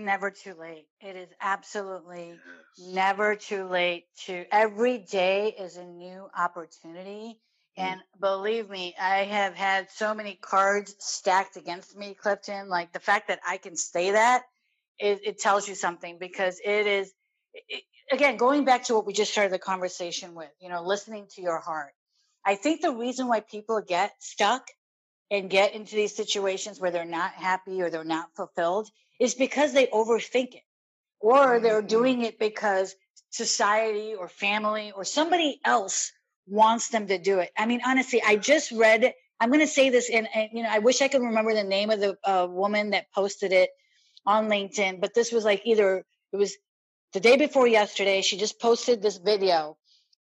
Never too late. It is absolutely yes. never too late to every day is a new opportunity. Mm. And believe me, I have had so many cards stacked against me, Clifton. Like the fact that I can say that, it, it tells you something because it is, it, again, going back to what we just started the conversation with, you know, listening to your heart. I think the reason why people get stuck and get into these situations where they're not happy or they're not fulfilled is because they overthink it or they're mm-hmm. doing it because society or family or somebody else wants them to do it. I mean, honestly, I just read, I'm going to say this and, you know, I wish I could remember the name of the uh, woman that posted it on LinkedIn, but this was like either it was the day before yesterday. She just posted this video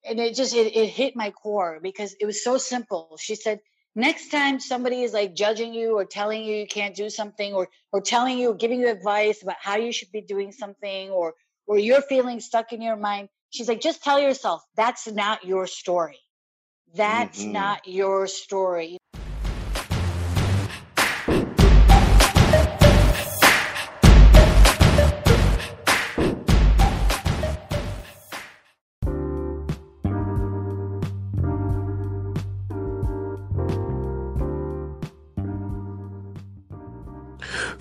and it just, it, it hit my core because it was so simple. She said, next time somebody is like judging you or telling you you can't do something or or telling you giving you advice about how you should be doing something or or you're feeling stuck in your mind she's like just tell yourself that's not your story that's mm-hmm. not your story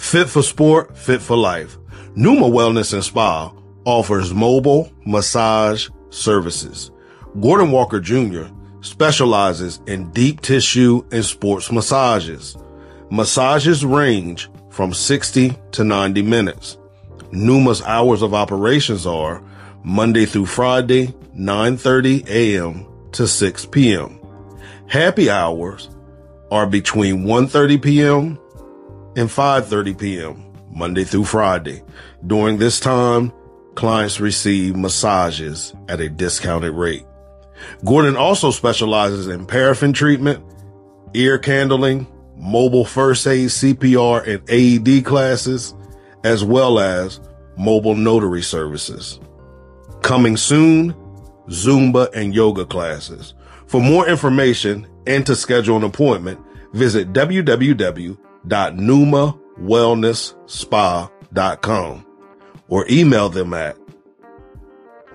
Fit for sport, fit for life. Numa Wellness and Spa offers mobile massage services. Gordon Walker Jr. specializes in deep tissue and sports massages. Massages range from 60 to 90 minutes. Numa's hours of operations are Monday through Friday, 9:30 a.m. to 6 p.m. Happy hours are between 1:30 p.m and 5.30 p.m. Monday through Friday. During this time, clients receive massages at a discounted rate. Gordon also specializes in paraffin treatment, ear candling, mobile first aid, CPR, and AED classes, as well as mobile notary services. Coming soon, Zumba and yoga classes. For more information and to schedule an appointment, visit www www.numawellnessspa.com or email them at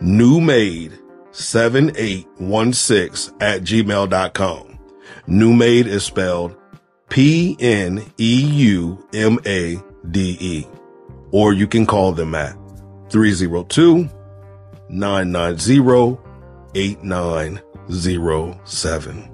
pneumade7816 at gmail.com. Pneumade is spelled P-N-E-U-M-A-D-E. Or you can call them at 302 990 8907.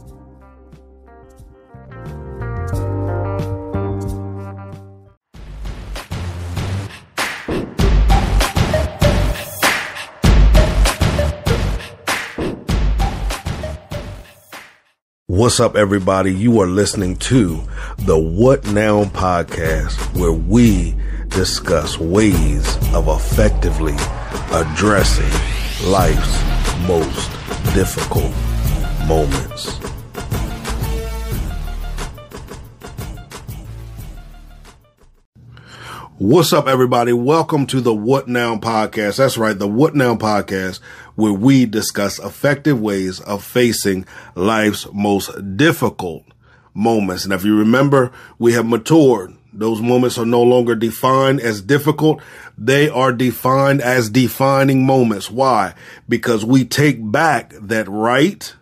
What's up, everybody? You are listening to the What Now podcast, where we discuss ways of effectively addressing life's most difficult moments. What's up, everybody? Welcome to the What Now podcast. That's right, the What Now podcast, where we discuss effective ways of facing life's most difficult moments. And if you remember, we have matured. Those moments are no longer defined as difficult. They are defined as defining moments. Why? Because we take back that right,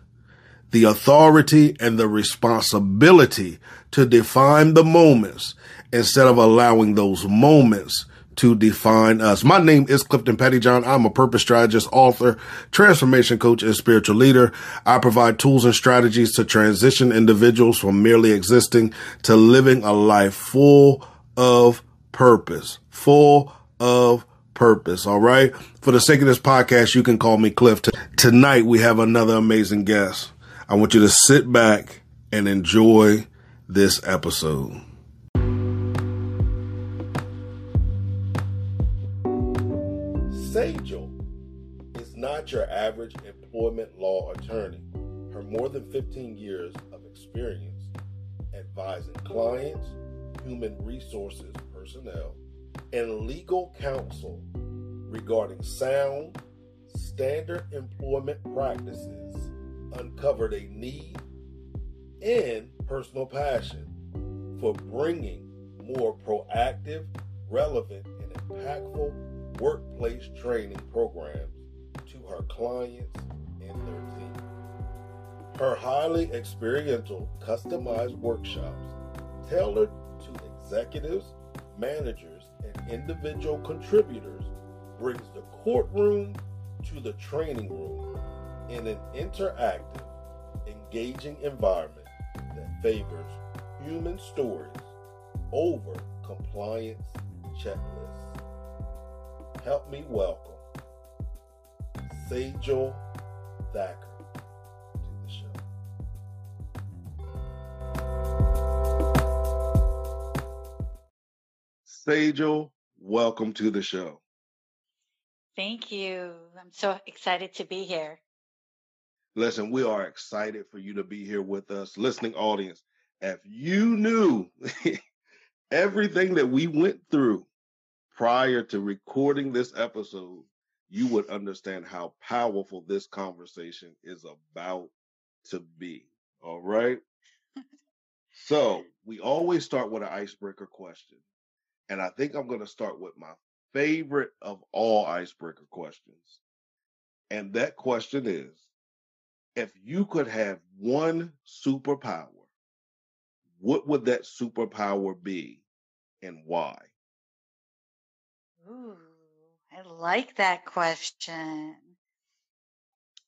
the authority and the responsibility to define the moments instead of allowing those moments to define us. My name is Clifton Pettyjohn. I'm a purpose strategist, author, transformation coach, and spiritual leader. I provide tools and strategies to transition individuals from merely existing to living a life full of purpose, full of purpose. All right. For the sake of this podcast, you can call me Cliff. Tonight we have another amazing guest. I want you to sit back and enjoy this episode. Your average employment law attorney. Her more than 15 years of experience advising clients, human resources personnel, and legal counsel regarding sound, standard employment practices uncovered a need and personal passion for bringing more proactive, relevant, and impactful workplace training programs to her clients and their team. Her highly experiential, customized workshops tailored to executives, managers, and individual contributors brings the courtroom to the training room in an interactive, engaging environment that favors human stories over compliance checklists. Help me welcome Sejal Thacker to the show. Sejal, welcome to the show. Thank you. I'm so excited to be here. Listen, we are excited for you to be here with us, listening audience. If you knew everything that we went through prior to recording this episode, you would understand how powerful this conversation is about to be. All right. so we always start with an icebreaker question. And I think I'm going to start with my favorite of all icebreaker questions. And that question is if you could have one superpower, what would that superpower be and why? Ooh, I like that question.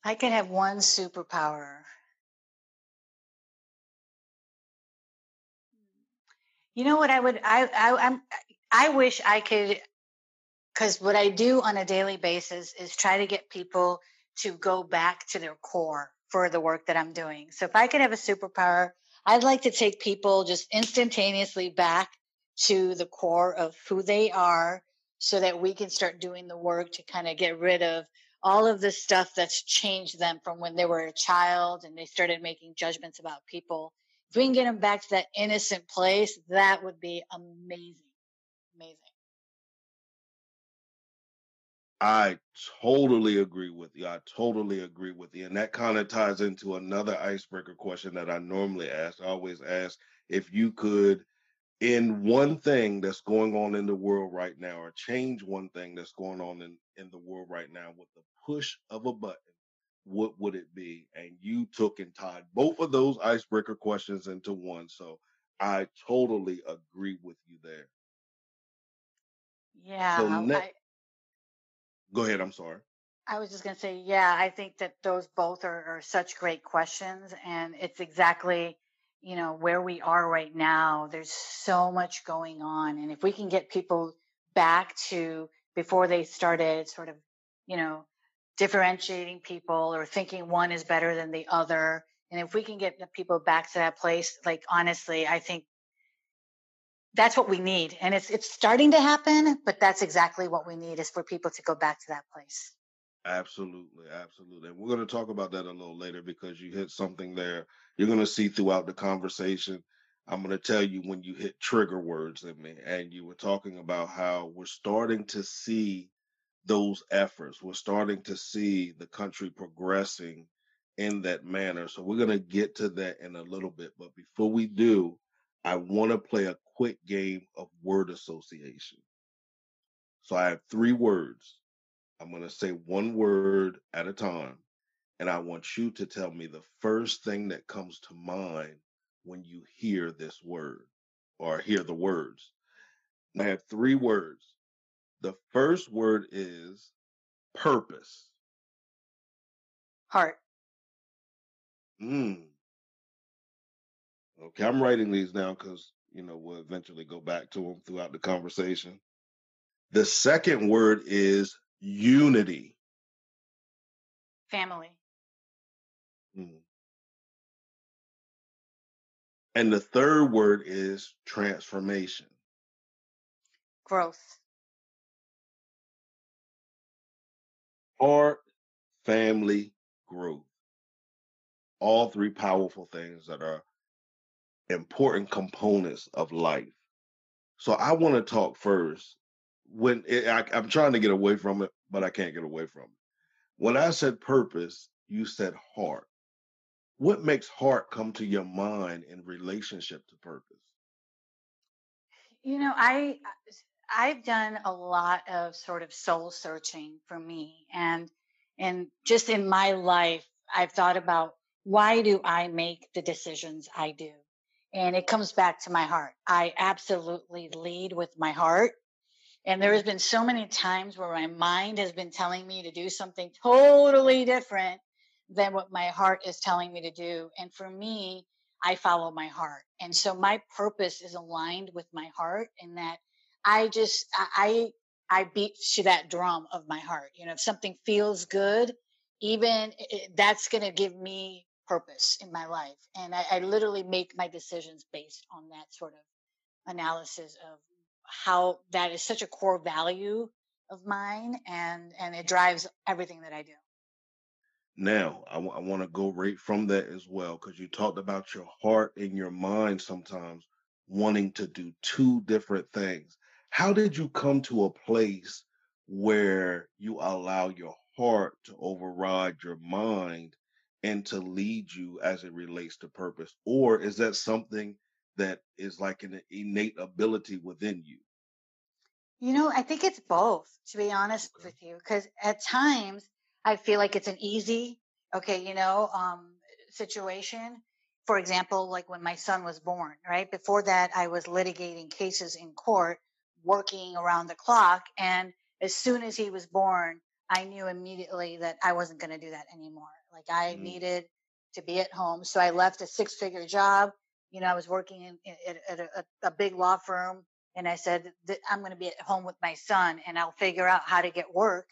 I could have one superpower. You know what I would I, I I'm I wish I could because what I do on a daily basis is try to get people to go back to their core for the work that I'm doing. So if I could have a superpower, I'd like to take people just instantaneously back to the core of who they are so that we can start doing the work to kind of get rid of all of the stuff that's changed them from when they were a child and they started making judgments about people. If we can get them back to that innocent place, that would be amazing. Amazing. I totally agree with you. I totally agree with you. And that kind of ties into another icebreaker question that I normally ask. I always ask if you could, in one thing that's going on in the world right now, or change one thing that's going on in, in the world right now with the push of a button, what would it be? And you took and tied both of those icebreaker questions into one. So I totally agree with you there. Yeah. So ne- I, Go ahead. I'm sorry. I was just going to say, yeah, I think that those both are, are such great questions. And it's exactly, you know, where we are right now. There's so much going on. And if we can get people back to before they started sort of, you know, differentiating people or thinking one is better than the other. And if we can get the people back to that place, like honestly, I think that's what we need and it's it's starting to happen but that's exactly what we need is for people to go back to that place absolutely absolutely and we're going to talk about that a little later because you hit something there you're going to see throughout the conversation i'm going to tell you when you hit trigger words in me and you were talking about how we're starting to see those efforts we're starting to see the country progressing in that manner so we're going to get to that in a little bit but before we do I want to play a quick game of word association. So I have three words. I'm going to say one word at a time. And I want you to tell me the first thing that comes to mind when you hear this word or hear the words. I have three words. The first word is purpose. Heart. Mm. Okay, I'm writing these down because you know we'll eventually go back to them throughout the conversation. The second word is unity. Family. Mm. And the third word is transformation. Growth. Heart, family, growth. All three powerful things that are important components of life. So I want to talk first. When it, I, I'm trying to get away from it, but I can't get away from it. When I said purpose, you said heart. What makes heart come to your mind in relationship to purpose? You know, I I've done a lot of sort of soul searching for me and and just in my life I've thought about why do I make the decisions I do? And it comes back to my heart. I absolutely lead with my heart. And there has been so many times where my mind has been telling me to do something totally different than what my heart is telling me to do. And for me, I follow my heart. And so my purpose is aligned with my heart in that I just, I, I beat to that drum of my heart. You know, if something feels good, even it, that's going to give me purpose in my life. And I, I literally make my decisions based on that sort of analysis of how that is such a core value of mine and and it drives everything that I do. Now, I want to go right from that as well because you talked about your heart and your mind sometimes wanting to do two different things. How did you come to a place where you allow your heart to override your mind and to lead you as it relates to purpose? Or is that something that is like an innate ability within you? You know, I think it's both, to be honest okay. with you, because at times I feel like it's an easy, okay, you know, um, situation. For example, like when my son was born, right? Before that, I was litigating cases in court, working around the clock. And as soon as he was born, I knew immediately that I wasn't going to do that anymore. Like I mm. needed to be at home. So I left a six figure job. You know, I was working in, in at, a, a, big law firm and I said, I'm going to be at home with my son and I'll figure out how to get work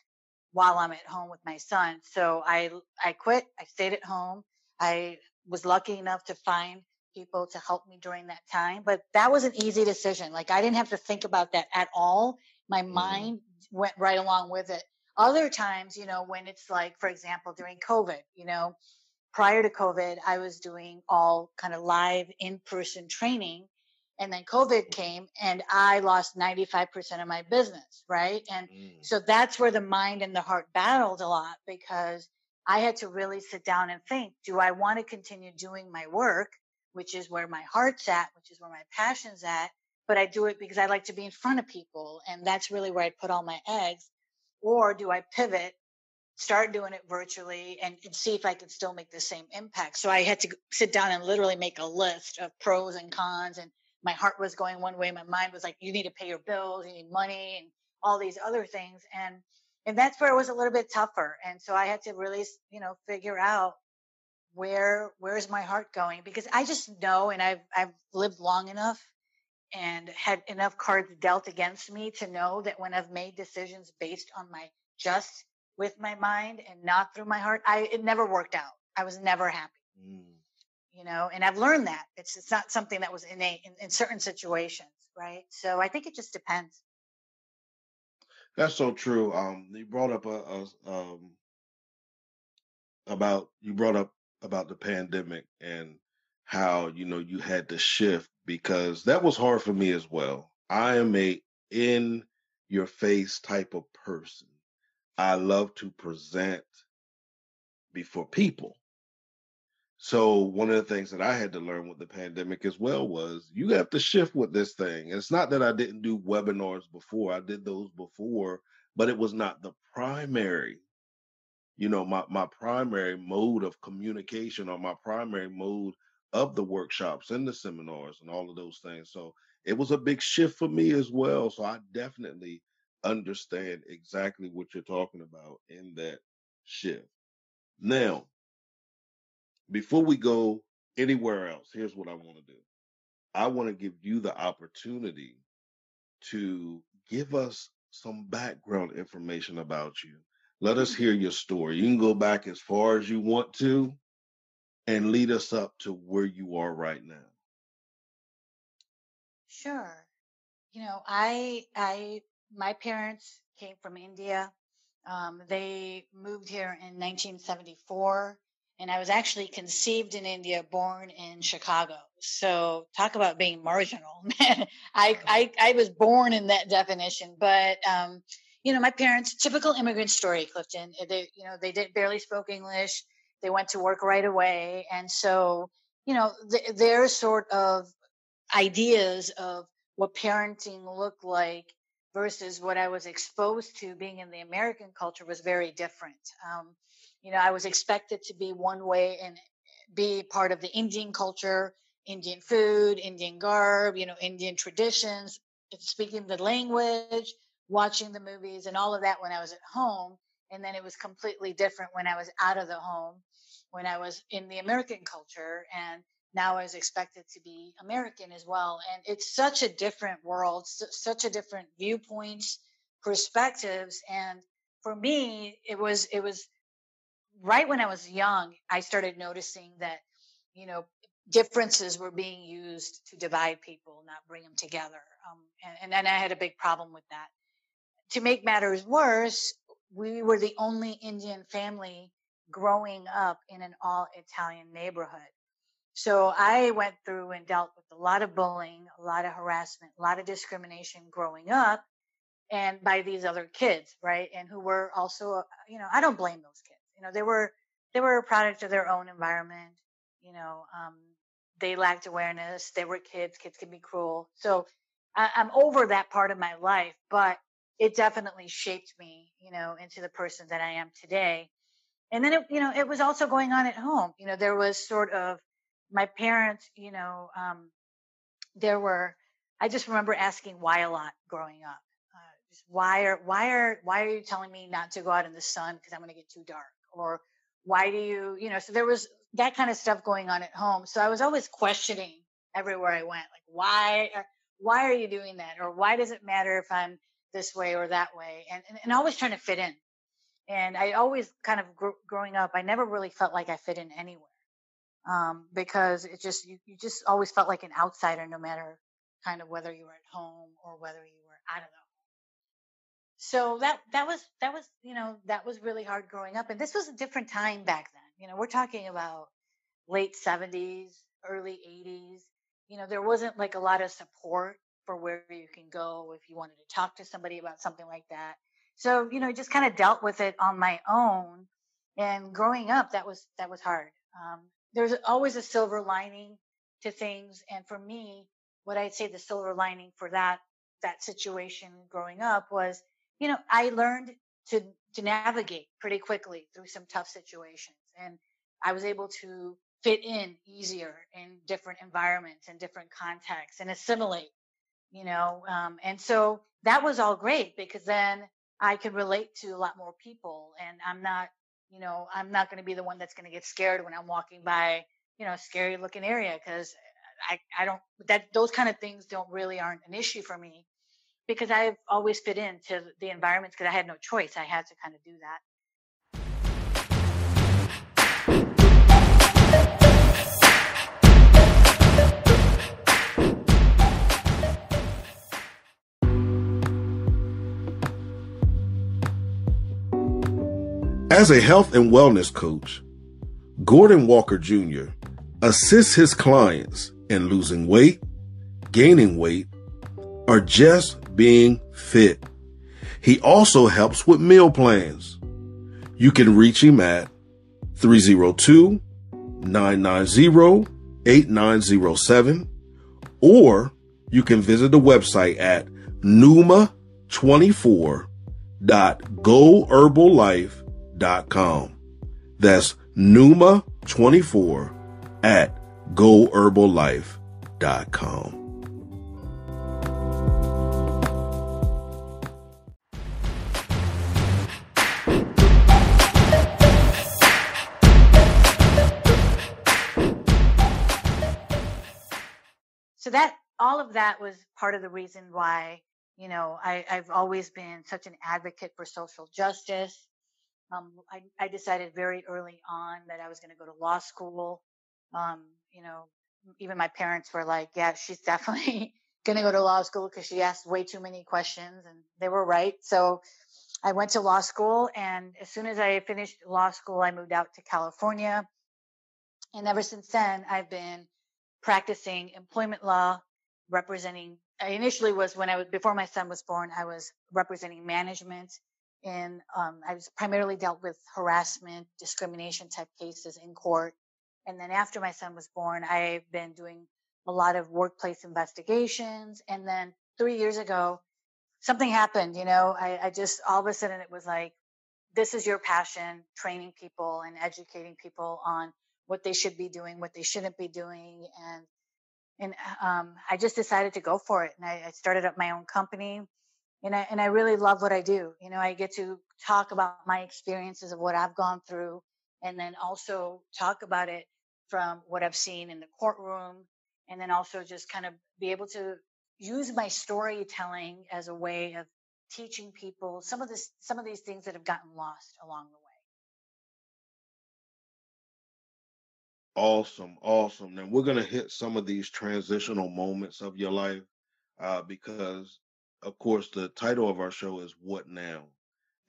while I'm at home with my son. So I, I quit. I stayed at home. I was lucky enough to find people to help me during that time, but that was an easy decision. Like I didn't have to think about that at all. My mm. mind went right along with it. Other times, you know, when it's like, for example, during COVID, you know, prior to COVID, I was doing all kind of live in person training. And then COVID came and I lost 95% of my business, right? And mm. so that's where the mind and the heart battled a lot because I had to really sit down and think do I want to continue doing my work, which is where my heart's at, which is where my passion's at? But I do it because I like to be in front of people. And that's really where I put all my eggs. Or do I pivot, start doing it virtually and, and see if I can still make the same impact? So I had to sit down and literally make a list of pros and cons. And my heart was going one way. My mind was like, you need to pay your bills, you need money and all these other things. And, and that's where it was a little bit tougher. And so I had to really, you know, figure out where, where's my heart going? Because I just know, and I've, I've lived long enough and had enough cards dealt against me to know that when I've made decisions based on my just with my mind and not through my heart, I it never worked out. I was never happy. Mm. You know, and I've learned that it's it's not something that was innate in, in certain situations, right? So I think it just depends. That's so true. Um, you brought up a, a um about you brought up about the pandemic and how you know you had to shift because that was hard for me as well. I am a in your face type of person. I love to present before people. So one of the things that I had to learn with the pandemic as well was you have to shift with this thing. And It's not that I didn't do webinars before. I did those before, but it was not the primary, you know, my my primary mode of communication or my primary mode of the workshops and the seminars and all of those things. So it was a big shift for me as well. So I definitely understand exactly what you're talking about in that shift. Now, before we go anywhere else, here's what I want to do. I want to give you the opportunity to give us some background information about you. Let us hear your story. You can go back as far as you want to and lead us up to where you are right now. Sure. You know, I I my parents came from India. Um, they moved here in 1974, and I was actually conceived in India, born in Chicago. So talk about being marginal. I, I I was born in that definition, but um, you know, my parents, typical immigrant story, Clifton. They you know they did barely spoke English. They went to work right away, and so you know th- their sort of ideas of what parenting looked like versus what I was exposed to being in the American culture was very different. Um, you know, I was expected to be one way and be part of the Indian culture, Indian food, Indian garb, you know, Indian traditions, speaking the language, watching the movies, and all of that when I was at home. And then it was completely different when I was out of the home, when I was in the American culture. And now is expected to be American as well. And it's such a different world, such a different viewpoints, perspectives. And for me, it was, it was right when I was young, I started noticing that, you know, differences were being used to divide people, not bring them together. Um, and, and then I had a big problem with that. To make matters worse, we were the only Indian family growing up in an all Italian neighborhood. So I went through and dealt with a lot of bullying, a lot of harassment, a lot of discrimination growing up and by these other kids, right? And who were also, uh, you know, I don't blame those kids. You know, they were, they were a product of their own environment. You know, um, they lacked awareness. They were kids. Kids can be cruel. So I, I'm over that part of my life, but it definitely shaped me, you know, into the person that I am today. And then it, you know, it was also going on at home. You know, there was sort of my parents, you know, um, there were, I just remember asking why a lot growing up. Uh, just why are, why are, why are you telling me not to go out in the sun because I'm going to get too dark? Or why do you, you know, so there was that kind of stuff going on at home. So I was always questioning everywhere I went, like, why, why are you doing that? Or why does it matter if I'm this way or that way? And, and, and always trying to fit in. And I always kind of gr- growing up, I never really felt like I fit in anywhere um, because it just you, you just always felt like an outsider no matter kind of whether you were at home or whether you were out of the home. So that that was that was you know that was really hard growing up and this was a different time back then. You know we're talking about late 70s early 80s you know there wasn't like a lot of support for where you can go if you wanted to talk to somebody about something like that. So you know just kind of dealt with it on my own and growing up that was that was hard. Um, there's always a silver lining to things. And for me, what I'd say the silver lining for that, that situation growing up was, you know, I learned to, to navigate pretty quickly through some tough situations. And I was able to fit in easier in different environments and different contexts and assimilate, you know. Um, and so that was all great because then I could relate to a lot more people and I'm not you know, I'm not going to be the one that's going to get scared when I'm walking by, you know, a scary looking area because I, I don't, that, those kind of things don't really aren't an issue for me because I've always fit into the environments because I had no choice. I had to kind of do that. As a health and wellness coach, Gordon Walker Jr. assists his clients in losing weight, gaining weight, or just being fit. He also helps with meal plans. You can reach him at 302 990 8907 or you can visit the website at numa24.goherbalife.com. That's Numa24 at GoHerbalife.com. So that all of that was part of the reason why you know I, I've always been such an advocate for social justice. Um, I, I decided very early on that I was going to go to law school. Um, you know, even my parents were like, "Yeah, she's definitely going to go to law school because she asked way too many questions," and they were right. So I went to law school, and as soon as I finished law school, I moved out to California. And ever since then, I've been practicing employment law, representing. I initially was when I was before my son was born. I was representing management, and um, I was primarily dealt with harassment, discrimination type cases in court. And then after my son was born, I've been doing a lot of workplace investigations. And then three years ago, something happened. You know, I, I just all of a sudden it was like, this is your passion, training people and educating people on what they should be doing, what they shouldn't be doing, and and um, I just decided to go for it. And I, I, started up my own company, and I and I really love what I do. You know, I get to talk about my experiences of what I've gone through, and then also talk about it from what I've seen in the courtroom, and then also just kind of be able to use my storytelling as a way of teaching people some of this some of these things that have gotten lost along the way. Awesome, awesome. Now we're gonna hit some of these transitional moments of your life, uh, because of course the title of our show is "What Now,"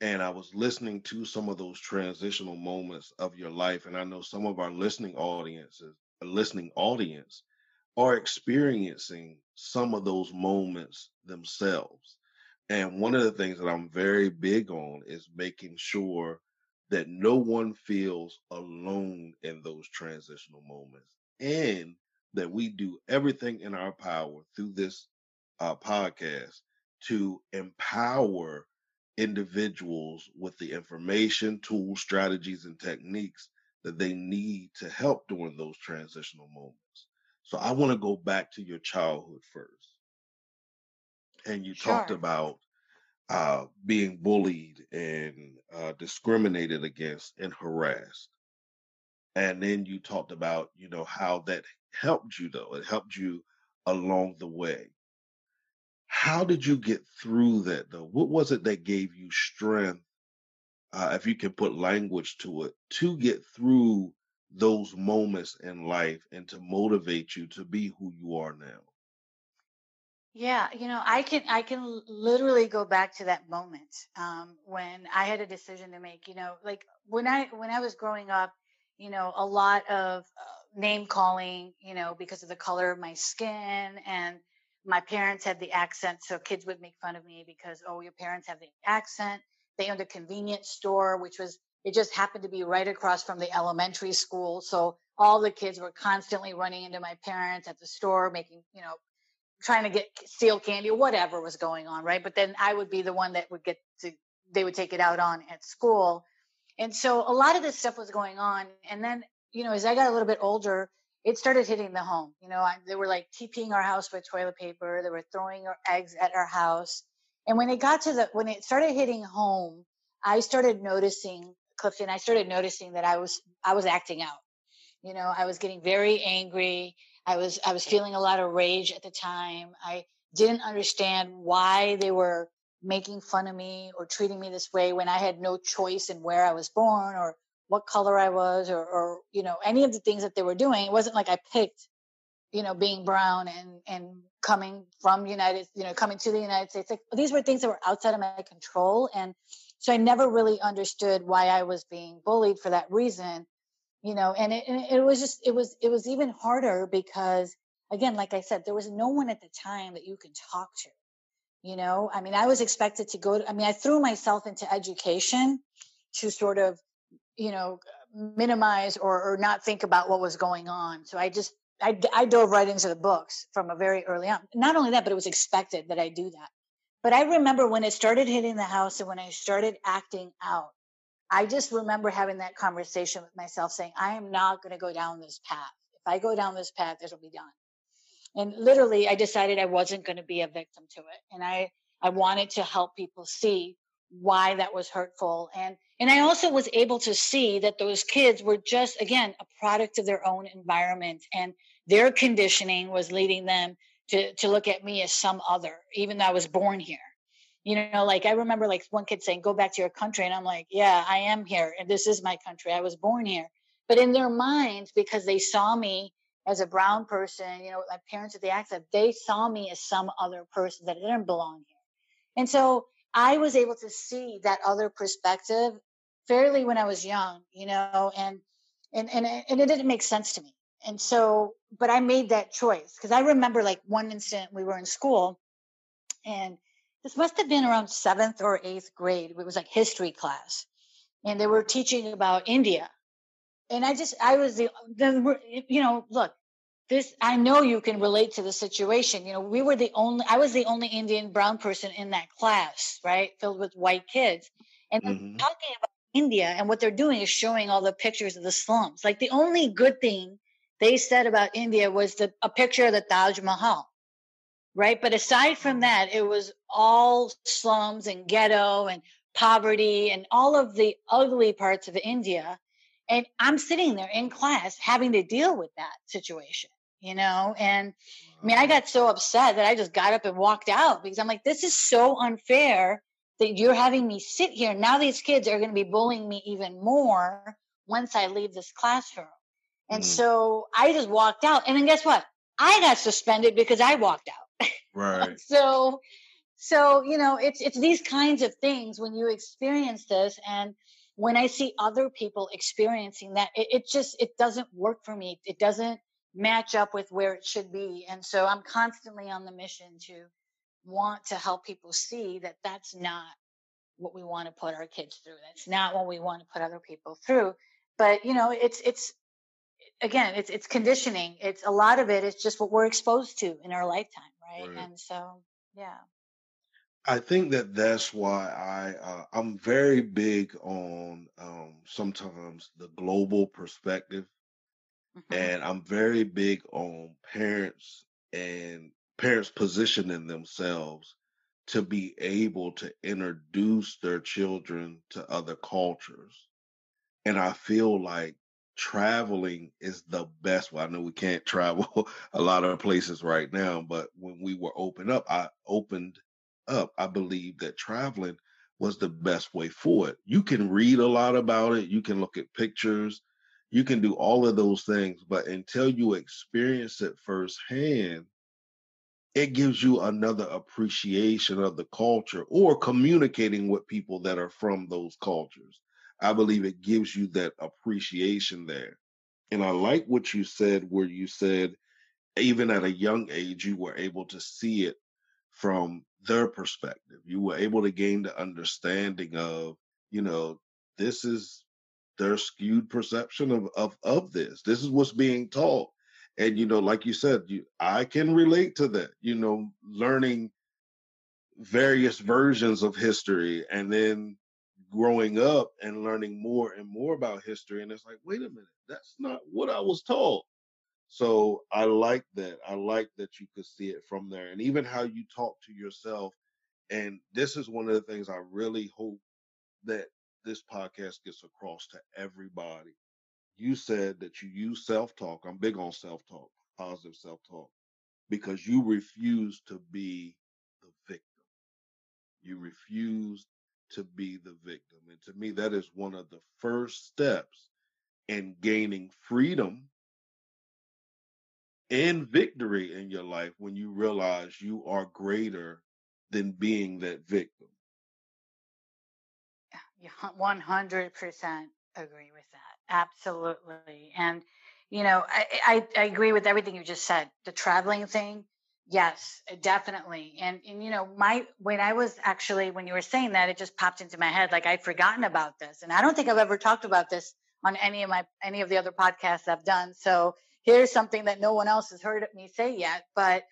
and I was listening to some of those transitional moments of your life, and I know some of our listening audiences, a listening audience, are experiencing some of those moments themselves. And one of the things that I'm very big on is making sure that no one feels alone in those transitional moments and that we do everything in our power through this uh, podcast to empower individuals with the information, tools, strategies, and techniques that they need to help during those transitional moments. So I want to go back to your childhood first. And you sure. talked about uh, being bullied and uh, discriminated against and harassed. And then you talked about, you know, how that helped you, though. It helped you along the way. How did you get through that, though? What was it that gave you strength, uh, if you can put language to it, to get through those moments in life and to motivate you to be who you are now? Yeah, you know, I can I can literally go back to that moment um, when I had a decision to make. You know, like when I when I was growing up, you know, a lot of uh, name calling, you know, because of the color of my skin, and my parents had the accent, so kids would make fun of me because oh, your parents have the accent. They owned a convenience store, which was it just happened to be right across from the elementary school, so all the kids were constantly running into my parents at the store, making you know trying to get steal candy or whatever was going on, right? But then I would be the one that would get to, they would take it out on at school. And so a lot of this stuff was going on. And then, you know, as I got a little bit older, it started hitting the home. You know, I, they were like TPing our house with toilet paper. They were throwing our eggs at our house. And when it got to the, when it started hitting home, I started noticing, Clifton, I started noticing that I was, I was acting out. You know, I was getting very angry. I was I was feeling a lot of rage at the time. I didn't understand why they were making fun of me or treating me this way when I had no choice in where I was born or what color I was or, or you know any of the things that they were doing. It wasn't like I picked, you know, being brown and and coming from United, you know, coming to the United States. Like these were things that were outside of my control, and so I never really understood why I was being bullied for that reason you know and it, and it was just it was it was even harder because again like i said there was no one at the time that you could talk to you know i mean i was expected to go to, i mean i threw myself into education to sort of you know minimize or, or not think about what was going on so i just I, I dove right into the books from a very early on not only that but it was expected that i do that but i remember when it started hitting the house and when i started acting out I just remember having that conversation with myself saying, I am not going to go down this path. If I go down this path, this will be done. And literally, I decided I wasn't going to be a victim to it. And I, I wanted to help people see why that was hurtful. And, and I also was able to see that those kids were just, again, a product of their own environment and their conditioning was leading them to, to look at me as some other, even though I was born here. You know, like I remember like one kid saying, go back to your country. And I'm like, yeah, I am here. And this is my country. I was born here. But in their minds, because they saw me as a brown person, you know, my parents with the accent, they saw me as some other person that didn't belong here. And so I was able to see that other perspective fairly when I was young, you know, and and and and it didn't make sense to me. And so, but I made that choice because I remember like one incident we were in school, and this must have been around seventh or eighth grade. It was like history class, and they were teaching about India, and I just I was the, the you know look this i know you can relate to the situation you know we were the only i was the only indian brown person in that class right filled with white kids and mm-hmm. talking about india and what they're doing is showing all the pictures of the slums like the only good thing they said about india was the, a picture of the taj mahal right but aside from mm-hmm. that it was all slums and ghetto and poverty and all of the ugly parts of india and i'm sitting there in class having to deal with that situation you know? And I mean, I got so upset that I just got up and walked out because I'm like, this is so unfair that you're having me sit here. Now these kids are going to be bullying me even more once I leave this classroom. And mm. so I just walked out. And then guess what? I got suspended because I walked out. Right. so, so, you know, it's, it's these kinds of things when you experience this and when I see other people experiencing that, it, it just, it doesn't work for me. It doesn't, match up with where it should be. And so I'm constantly on the mission to want to help people see that that's not what we want to put our kids through. That's not what we want to put other people through. But you know, it's it's again, it's it's conditioning. It's a lot of it is just what we're exposed to in our lifetime, right? right. And so, yeah. I think that that's why I uh, I'm very big on um, sometimes the global perspective Mm-hmm. And I'm very big on parents and parents positioning themselves to be able to introduce their children to other cultures. And I feel like traveling is the best. Well, I know we can't travel a lot of places right now, but when we were open up, I opened up. I believe that traveling was the best way for it. You can read a lot about it. You can look at pictures you can do all of those things, but until you experience it firsthand, it gives you another appreciation of the culture or communicating with people that are from those cultures. I believe it gives you that appreciation there. And I like what you said, where you said, even at a young age, you were able to see it from their perspective. You were able to gain the understanding of, you know, this is their skewed perception of, of of this. This is what's being taught. And you know, like you said, you, I can relate to that. You know, learning various versions of history and then growing up and learning more and more about history. And it's like, wait a minute, that's not what I was taught. So I like that. I like that you could see it from there. And even how you talk to yourself. And this is one of the things I really hope that this podcast gets across to everybody. You said that you use self talk. I'm big on self talk, positive self talk, because you refuse to be the victim. You refuse to be the victim. And to me, that is one of the first steps in gaining freedom and victory in your life when you realize you are greater than being that victim. 100% agree with that. Absolutely. And, you know, I, I, I, agree with everything you just said. The traveling thing, yes, definitely. And, and, you know, my, when I was actually, when you were saying that, it just popped into my head like I'd forgotten about this. And I don't think I've ever talked about this on any of my, any of the other podcasts I've done. So here's something that no one else has heard me say yet. But,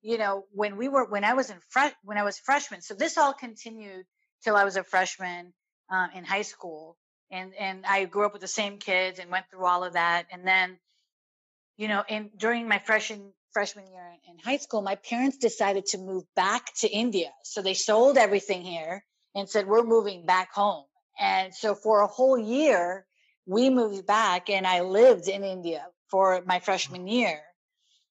you know, when we were, when I was in fresh, when I was freshman, so this all continued till I was a freshman uh, in high school, and and I grew up with the same kids and went through all of that, and then, you know, in during my freshman freshman year in high school, my parents decided to move back to India. So they sold everything here and said, we're moving back home. And so for a whole year, we moved back and I lived in India for my freshman year.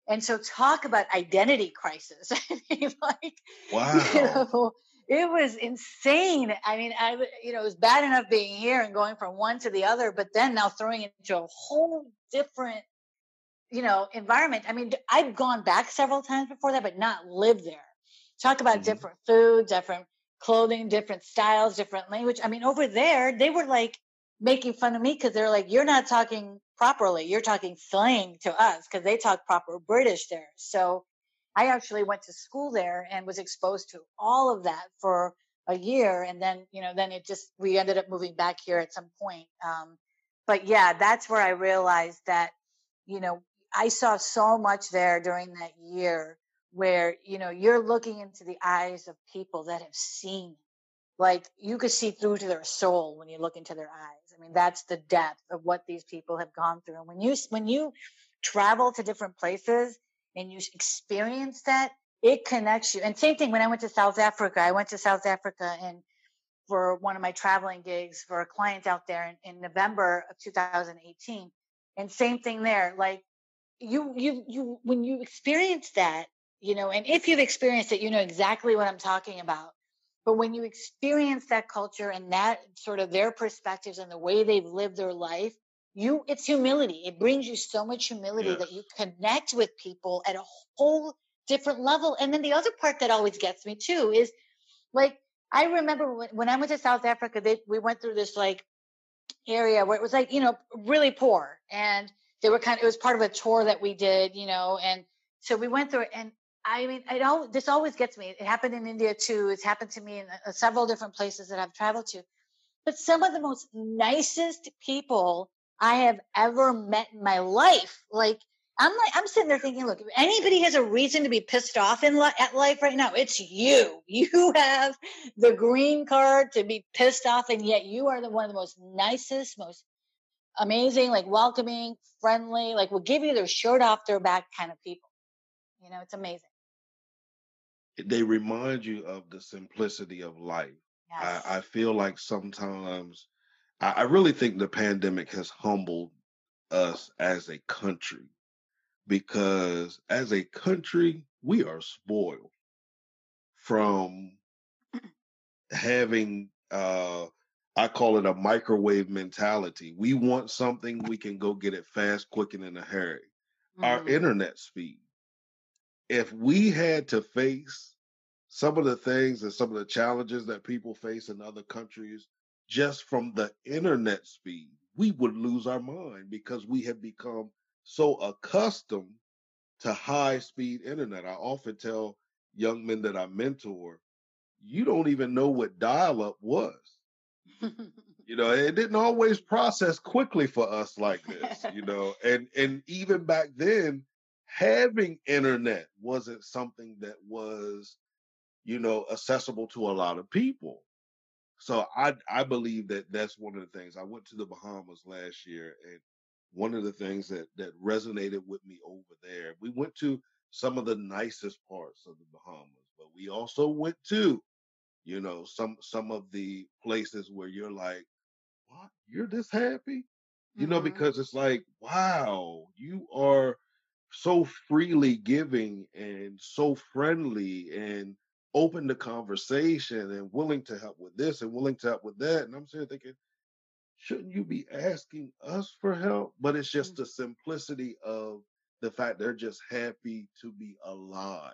And so talk about identity crisis. like, wow. You know, it was insane. I mean, I, you know, it was bad enough being here and going from one to the other, but then now throwing it into a whole different, you know, environment. I mean, I've gone back several times before that, but not lived there. Talk about mm-hmm. different food, different clothing, different styles, different language. I mean, over there, they were like making fun of me because they're like, you're not talking properly. You're talking slang to us because they talk proper British there. So I actually went to school there and was exposed to all of that for a year. And then, you know, then it just, we ended up moving back here at some point. Um, but yeah, that's where I realized that, you know, I saw so much there during that year where, you know, you're looking into the eyes of people that have seen like you could see through to their soul when you look into their eyes. I mean, that's the depth of what these people have gone through. And when you when you travel to different places and you experience that, it connects you. And same thing when I went to South Africa. I went to South Africa and for one of my traveling gigs for a client out there in, in November of 2018. And same thing there. Like you, you, you, when you experience that, you know, and if you've experienced it, you know exactly what I'm talking about. But when you experience that culture and that sort of their perspectives and the way they've lived their life, you it's humility. It brings you so much humility that you connect with people at a whole different level. And then the other part that always gets me too is like I remember when, when I went to South Africa, they, we went through this like area where it was like, you know, really poor. And they were kind of, it was part of a tour that we did, you know, and so we went through it and I mean, it all, this always gets me. It happened in India too. It's happened to me in uh, several different places that I've traveled to. But some of the most nicest people I have ever met in my life, like I'm like, I'm sitting there thinking, look, if anybody has a reason to be pissed off in li- at life right now, it's you. You have the green card to be pissed off, and yet you are the one of the most nicest, most amazing, like welcoming, friendly, like will give you their shirt off their back kind of people. You know, it's amazing. They remind you of the simplicity of life. Yes. I, I feel like sometimes, I, I really think the pandemic has humbled us as a country because as a country, we are spoiled from having uh I call it a microwave mentality. We want something, we can go get it fast, quick, and in a hurry. Mm. Our internet speed if we had to face some of the things and some of the challenges that people face in other countries just from the internet speed, we would lose our mind because we have become so accustomed to high speed internet. I often tell young men that I mentor, you don't even know what dial up was. you know, it didn't always process quickly for us like this, you know, and and even back then having internet wasn't something that was, you know, accessible to a lot of people. So I I believe that that's one of the things. I went to the Bahamas last year, and one of the things that that resonated with me over there, we went to some of the nicest parts of the Bahamas, but we also went to, you know, some some of the places where you're like, what? You're this happy? You mm-hmm. know, because it's like, wow, you are so freely giving and so friendly and open to conversation and willing to help with this and willing to help with that. And I'm sitting thinking, shouldn't you be asking us for help? But it's just mm-hmm. the simplicity of the fact they're just happy to be alive.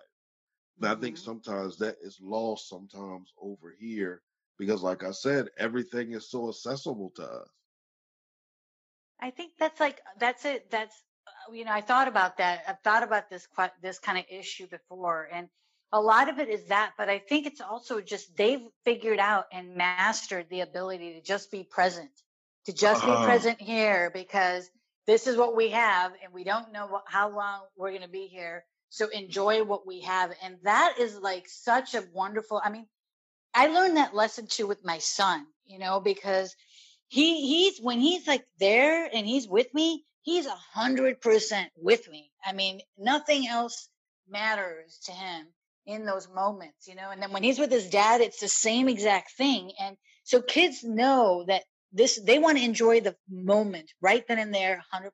And mm-hmm. I think mm-hmm. sometimes that is lost sometimes over here because, like I said, everything is so accessible to us. I think that's like that's it. That's you know, I thought about that. I've thought about this this kind of issue before, and a lot of it is that. But I think it's also just they've figured out and mastered the ability to just be present, to just uh-huh. be present here because this is what we have, and we don't know what, how long we're going to be here. So enjoy what we have, and that is like such a wonderful. I mean, I learned that lesson too with my son, you know, because he he's when he's like there and he's with me he's a hundred percent with me. I mean, nothing else matters to him in those moments, you know. And then when he's with his dad, it's the same exact thing. And so kids know that this they want to enjoy the moment right then and there 100%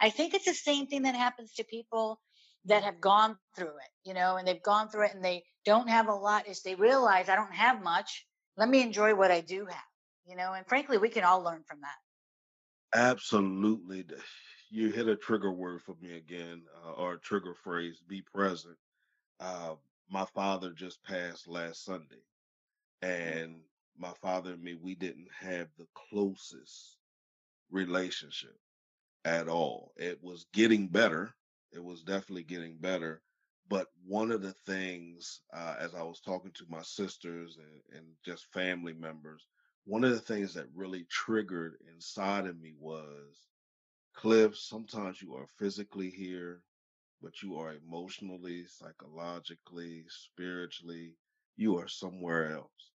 i think it's the same thing that happens to people that have gone through it you know and they've gone through it and they don't have a lot is they realize i don't have much let me enjoy what i do have you know and frankly we can all learn from that absolutely you hit a trigger word for me again uh, or a trigger phrase be present uh, my father just passed last sunday and my father and me, we didn't have the closest relationship at all. It was getting better. It was definitely getting better. But one of the things, uh, as I was talking to my sisters and, and just family members, one of the things that really triggered inside of me was Cliff, sometimes you are physically here, but you are emotionally, psychologically, spiritually, you are somewhere else.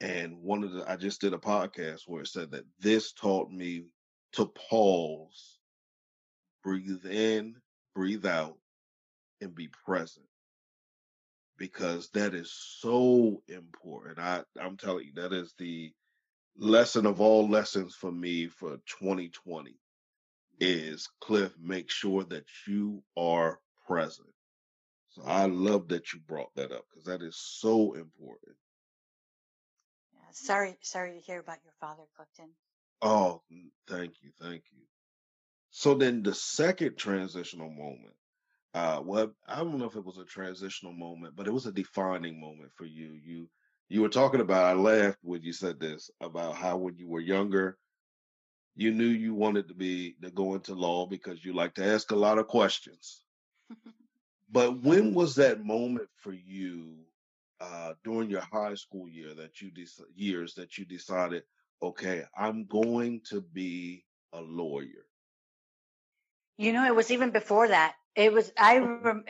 And one of the, I just did a podcast where it said that this taught me to pause, breathe in, breathe out, and be present. Because that is so important. I, I'm telling you, that is the lesson of all lessons for me for 2020 is Cliff, make sure that you are present. So I love that you brought that up because that is so important Yeah, sorry, sorry to hear about your father, Clifton. Oh, thank you, thank you. So then the second transitional moment, uh, well, I don't know if it was a transitional moment, but it was a defining moment for you. You you were talking about. I laughed when you said this about how when you were younger, you knew you wanted to be to go into law because you like to ask a lot of questions. but when was that moment for you uh, during your high school year that you de- years that you decided, okay, I'm going to be a lawyer? You know, it was even before that. It was I. Rem-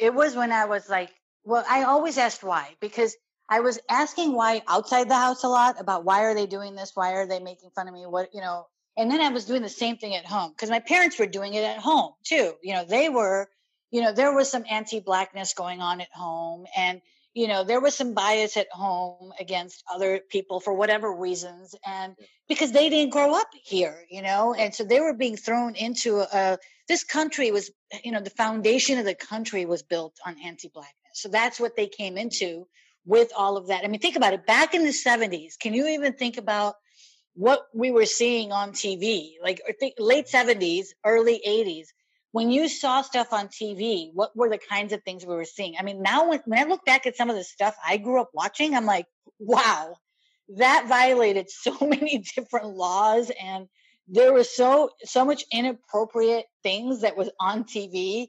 it was when I was like, well, I always asked why because I was asking why outside the house a lot about why are they doing this? Why are they making fun of me? What you know? And then I was doing the same thing at home because my parents were doing it at home too. You know, they were, you know, there was some anti-blackness going on at home, and you know there was some bias at home against other people for whatever reasons and because they didn't grow up here you know? And so they were being thrown into a this country was you know the foundation of the country was built on anti-blackness. So that's what they came mm-hmm. into with all of that. I mean think about it. Back in the 70s can you even think about what we were seeing on tv like late 70s early 80s when you saw stuff on TV, what were the kinds of things we were seeing? I mean, now when, when I look back at some of the stuff I grew up watching, I'm like, wow, that violated so many different laws and there was so so much inappropriate things that was on TV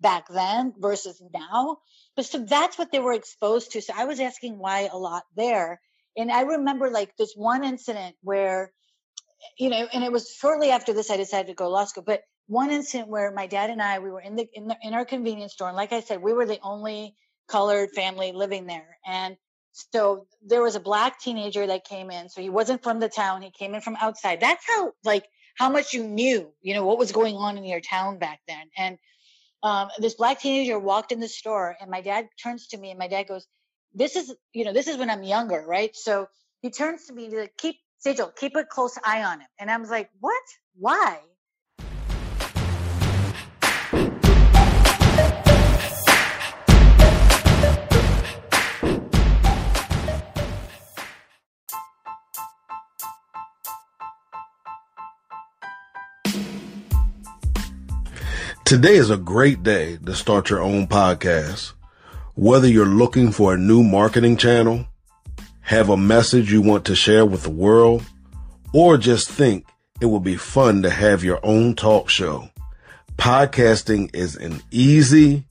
back then versus now. But so that's what they were exposed to. So I was asking why a lot there. And I remember like this one incident where, you know, and it was shortly after this I decided to go to law school, but one incident where my dad and I we were in the in, the, in our convenience store, and like I said, we were the only colored family living there, and so there was a black teenager that came in. So he wasn't from the town; he came in from outside. That's how like how much you knew, you know, what was going on in your town back then. And um, this black teenager walked in the store, and my dad turns to me, and my dad goes, "This is, you know, this is when I'm younger, right?" So he turns to me to keep Sejal, keep a close eye on him, and I was like, "What? Why?" Today is a great day to start your own podcast. Whether you're looking for a new marketing channel, have a message you want to share with the world, or just think it would be fun to have your own talk show. Podcasting is an easy,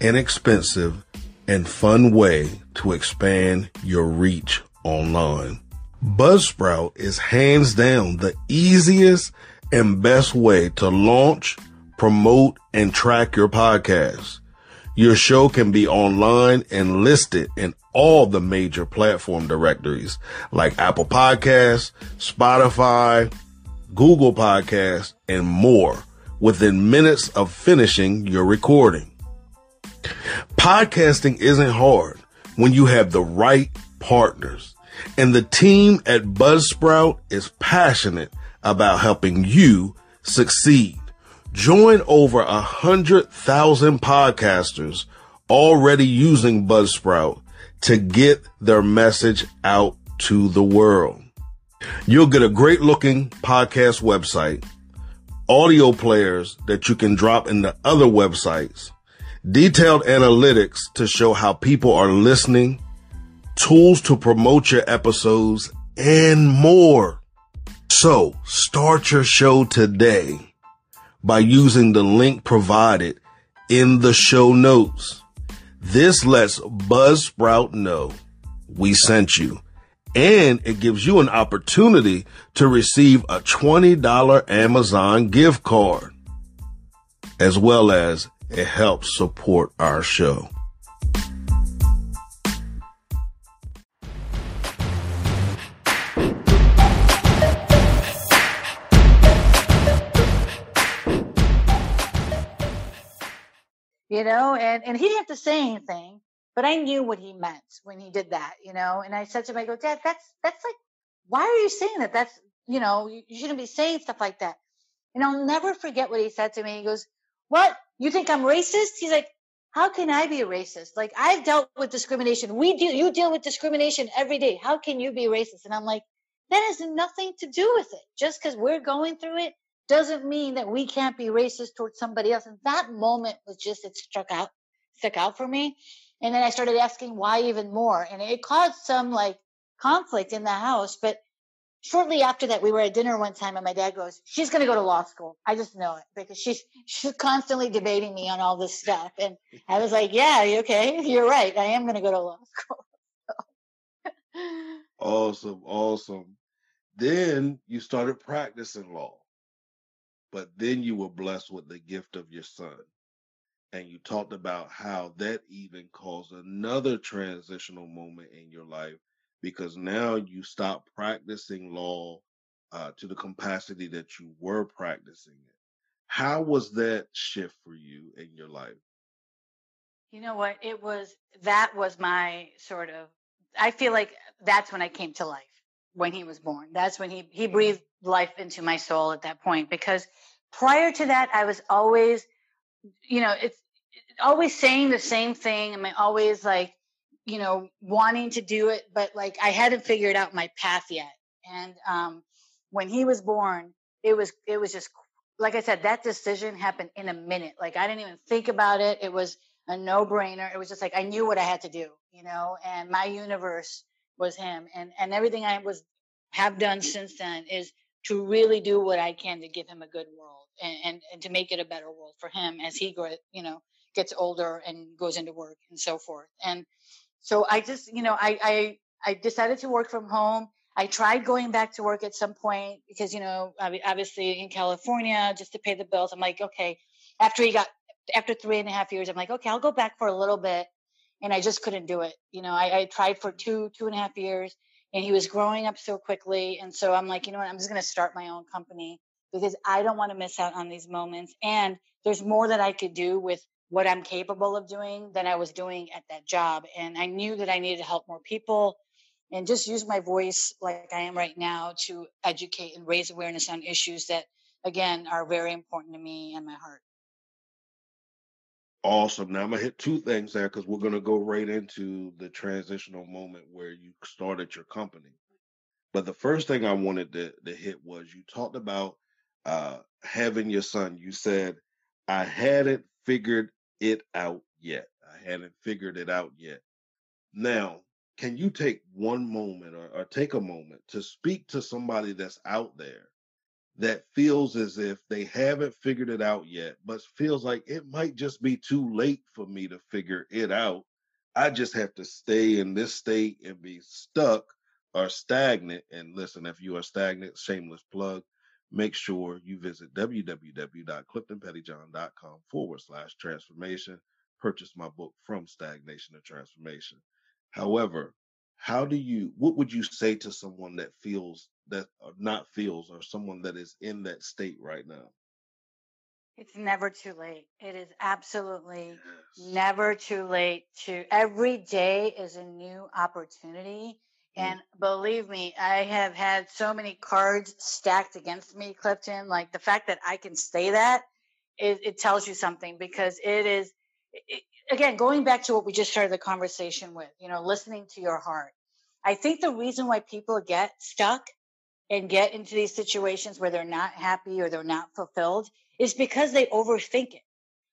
inexpensive, and fun way to expand your reach online. Buzzsprout is hands down the easiest and best way to launch promote, and track your podcast. Your show can be online and listed in all the major platform directories like Apple Podcasts, Spotify, Google Podcasts, and more within minutes of finishing your recording. Podcasting isn't hard when you have the right partners. And the team at Buzzsprout is passionate about helping you succeed. Join over a hundred thousand podcasters already using Buzzsprout to get their message out to the world. You'll get a great looking podcast website, audio players that you can drop into other websites, detailed analytics to show how people are listening, tools to promote your episodes, and more. So start your show today by using the link provided in the show notes. This lets Buzzsprout know we sent you and it gives you an opportunity to receive a $20 Amazon gift card as well as it helps support our show. You know, and, and he didn't have to say anything, but I knew what he meant when he did that, you know. And I said to him, I go, Dad, that's that's like, why are you saying that? That's you know, you, you shouldn't be saying stuff like that. And I'll never forget what he said to me. He goes, What? You think I'm racist? He's like, How can I be a racist? Like I've dealt with discrimination. We do you deal with discrimination every day. How can you be racist? And I'm like, that has nothing to do with it. Just because we're going through it doesn't mean that we can't be racist towards somebody else. And that moment was just it struck out, stuck out for me. And then I started asking why even more. And it caused some like conflict in the house. But shortly after that, we were at dinner one time and my dad goes, she's going to go to law school. I just know it because she's, she's constantly debating me on all this stuff. And I was like, yeah, okay. You're right. I am going to go to law school. awesome. Awesome. Then you started practicing law, but then you were blessed with the gift of your son and you talked about how that even caused another transitional moment in your life because now you stop practicing law uh, to the capacity that you were practicing it. How was that shift for you in your life? You know what? It was that was my sort of. I feel like that's when I came to life when he was born. That's when he he breathed life into my soul at that point because prior to that I was always you know, it's always saying the same thing. And I always like, you know, wanting to do it, but like I hadn't figured out my path yet. And um, when he was born, it was it was just like I said, that decision happened in a minute. Like I didn't even think about it. It was a no brainer. It was just like I knew what I had to do, you know. And my universe was him, and and everything I was have done since then is to really do what I can to give him a good world and, and, and to make it a better world for him as he grows, you know, gets older and goes into work and so forth. And so I just, you know, I, I, I decided to work from home. I tried going back to work at some point because, you know, obviously in California, just to pay the bills. I'm like, okay, after he got, after three and a half years, I'm like, okay, I'll go back for a little bit. And I just couldn't do it. You know, I, I tried for two, two and a half years and he was growing up so quickly. And so I'm like, you know what, I'm just going to start my own company because I don't want to miss out on these moments. And there's more that I could do with what I'm capable of doing than I was doing at that job. And I knew that I needed to help more people and just use my voice like I am right now to educate and raise awareness on issues that, again, are very important to me and my heart. Awesome. Now I'm gonna hit two things there because we're gonna go right into the transitional moment where you started your company. But the first thing I wanted to, to hit was you talked about uh, having your son. You said I hadn't figured it out yet. I hadn't figured it out yet. Now, can you take one moment or, or take a moment to speak to somebody that's out there that feels as if they haven't figured it out yet, but feels like it might just be too late for me to figure it out. I just have to stay in this state and be stuck or stagnant. And listen, if you are stagnant, shameless plug, make sure you visit www.cliftonpettyjohn.com forward slash transformation. Purchase my book from stagnation to transformation. However, how do you what would you say to someone that feels that or not feels or someone that is in that state right now it's never too late it is absolutely yes. never too late to every day is a new opportunity mm. and believe me i have had so many cards stacked against me clifton like the fact that i can say that it, it tells you something because it is it, again, going back to what we just started the conversation with, you know, listening to your heart. I think the reason why people get stuck and get into these situations where they're not happy or they're not fulfilled is because they overthink it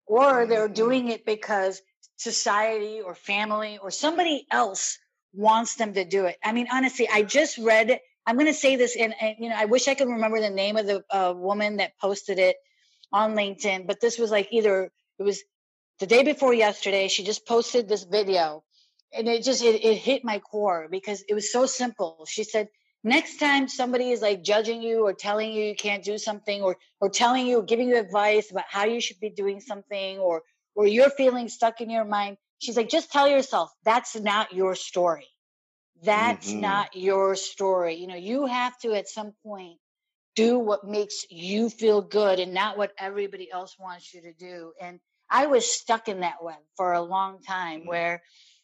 or they're mm-hmm. doing it because society or family or somebody else wants them to do it. I mean, honestly, I just read, I'm going to say this and, and, you know, I wish I could remember the name of the uh, woman that posted it on LinkedIn, but this was like either it was the day before yesterday, she just posted this video and it just it, it hit my core because it was so simple. She said, next time somebody is like judging you or telling you you can't do something or or telling you giving you advice about how you should be doing something or or you're feeling stuck in your mind she's like just tell yourself that's not your story that's mm-hmm. not your story you know you have to at some point do what makes you feel good and not what everybody else wants you to do and I was stuck in that web for a long time mm-hmm. where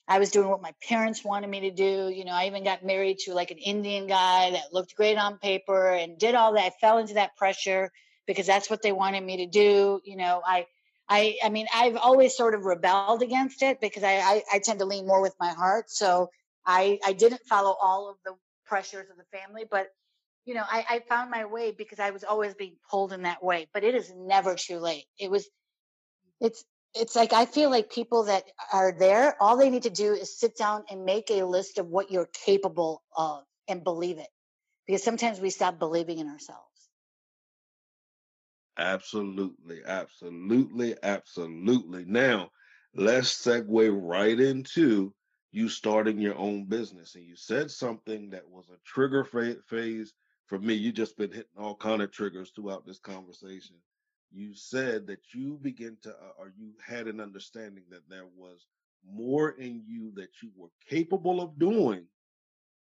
I was doing what my parents wanted me to do. You know, I even got married to like an Indian guy that looked great on paper and did all that. I fell into that pressure because that's what they wanted me to do. You know, I, I, I mean, I've always sort of rebelled against it because I, I, I tend to lean more with my heart. So I, I didn't follow all of the pressures of the family, but you know, I, I found my way because I was always being pulled in that way. But it is never too late. It was it's it's like I feel like people that are there, all they need to do is sit down and make a list of what you're capable of and believe it. Because sometimes we stop believing in ourselves. Absolutely, absolutely, absolutely. Now, let's segue right into you starting your own business. And you said something that was a trigger phase for me. You just been hitting all kind of triggers throughout this conversation you said that you begin to, uh, or you had an understanding that there was more in you that you were capable of doing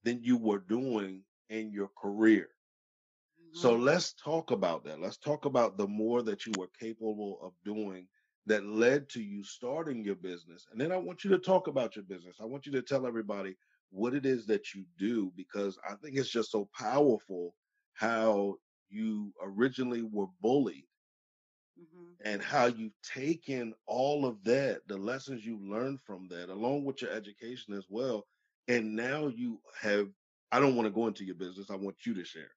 than you were doing in your career. Mm-hmm. So let's talk about that. Let's talk about the more that you were capable of doing that led to you starting your business. And then I want you to talk about your business. I want you to tell everybody what it is that you do because I think it's just so powerful how you originally were bullied mm-hmm. and how you've taken all of that, the lessons you learned from that, along with your education as well. And now you have, I don't want to go into your business, I want you to share.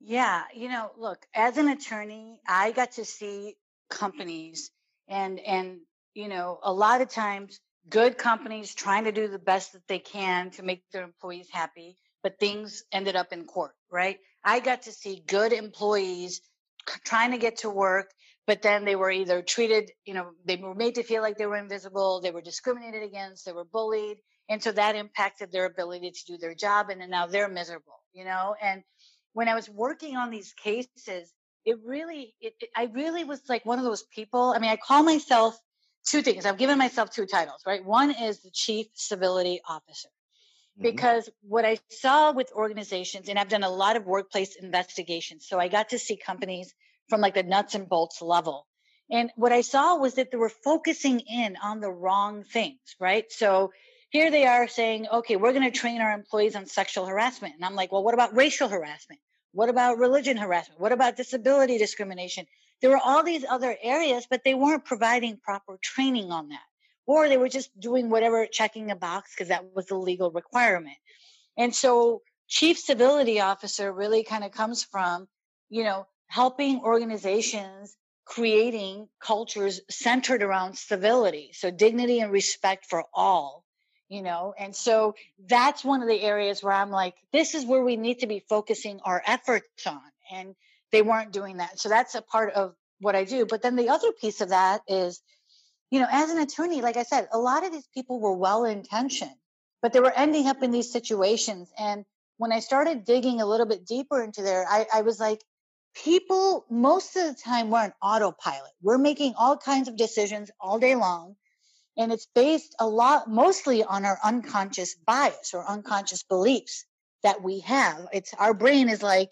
Yeah, you know, look, as an attorney, I got to see companies and and you know, a lot of times good companies trying to do the best that they can to make their employees happy, but things ended up in court, right? I got to see good employees trying to get to work, but then they were either treated, you know, they were made to feel like they were invisible, they were discriminated against, they were bullied. And so that impacted their ability to do their job. And then now they're miserable, you know? And when I was working on these cases, it really, it, it, I really was like one of those people. I mean, I call myself two things. I've given myself two titles, right? One is the chief civility officer. Mm-hmm. Because what I saw with organizations, and I've done a lot of workplace investigations, so I got to see companies from like the nuts and bolts level. And what I saw was that they were focusing in on the wrong things, right? So here they are saying, okay, we're going to train our employees on sexual harassment. And I'm like, well, what about racial harassment? What about religion harassment? What about disability discrimination? There were all these other areas, but they weren't providing proper training on that or they were just doing whatever, checking a box because that was the legal requirement. And so chief civility officer really kind of comes from, you know, helping organizations creating cultures centered around civility. So dignity and respect for all, you know, and so that's one of the areas where I'm like, this is where we need to be focusing our efforts on. And they weren't doing that. So that's a part of what I do. But then the other piece of that is you know, as an attorney, like I said, a lot of these people were well intentioned, but they were ending up in these situations. And when I started digging a little bit deeper into there, I, I was like, people most of the time we're autopilot. We're making all kinds of decisions all day long. And it's based a lot, mostly on our unconscious bias or unconscious beliefs that we have. It's our brain is like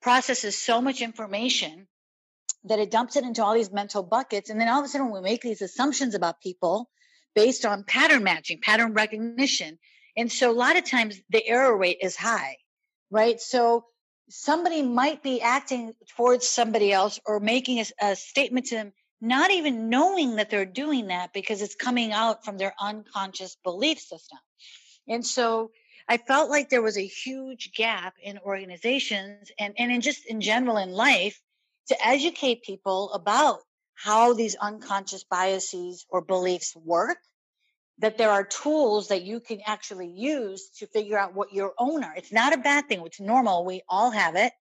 processes so much information that it dumps it into all these mental buckets. And then all of a sudden we make these assumptions about people based on pattern matching, pattern recognition. And so a lot of times the error rate is high, right? So somebody might be acting towards somebody else or making a, a statement to them, not even knowing that they're doing that because it's coming out from their unconscious belief system. And so I felt like there was a huge gap in organizations and, and in just in general in life to educate people about how these unconscious biases or beliefs work, that there are tools that you can actually use to figure out what your own are. It's not a bad thing, it's normal. We all have it,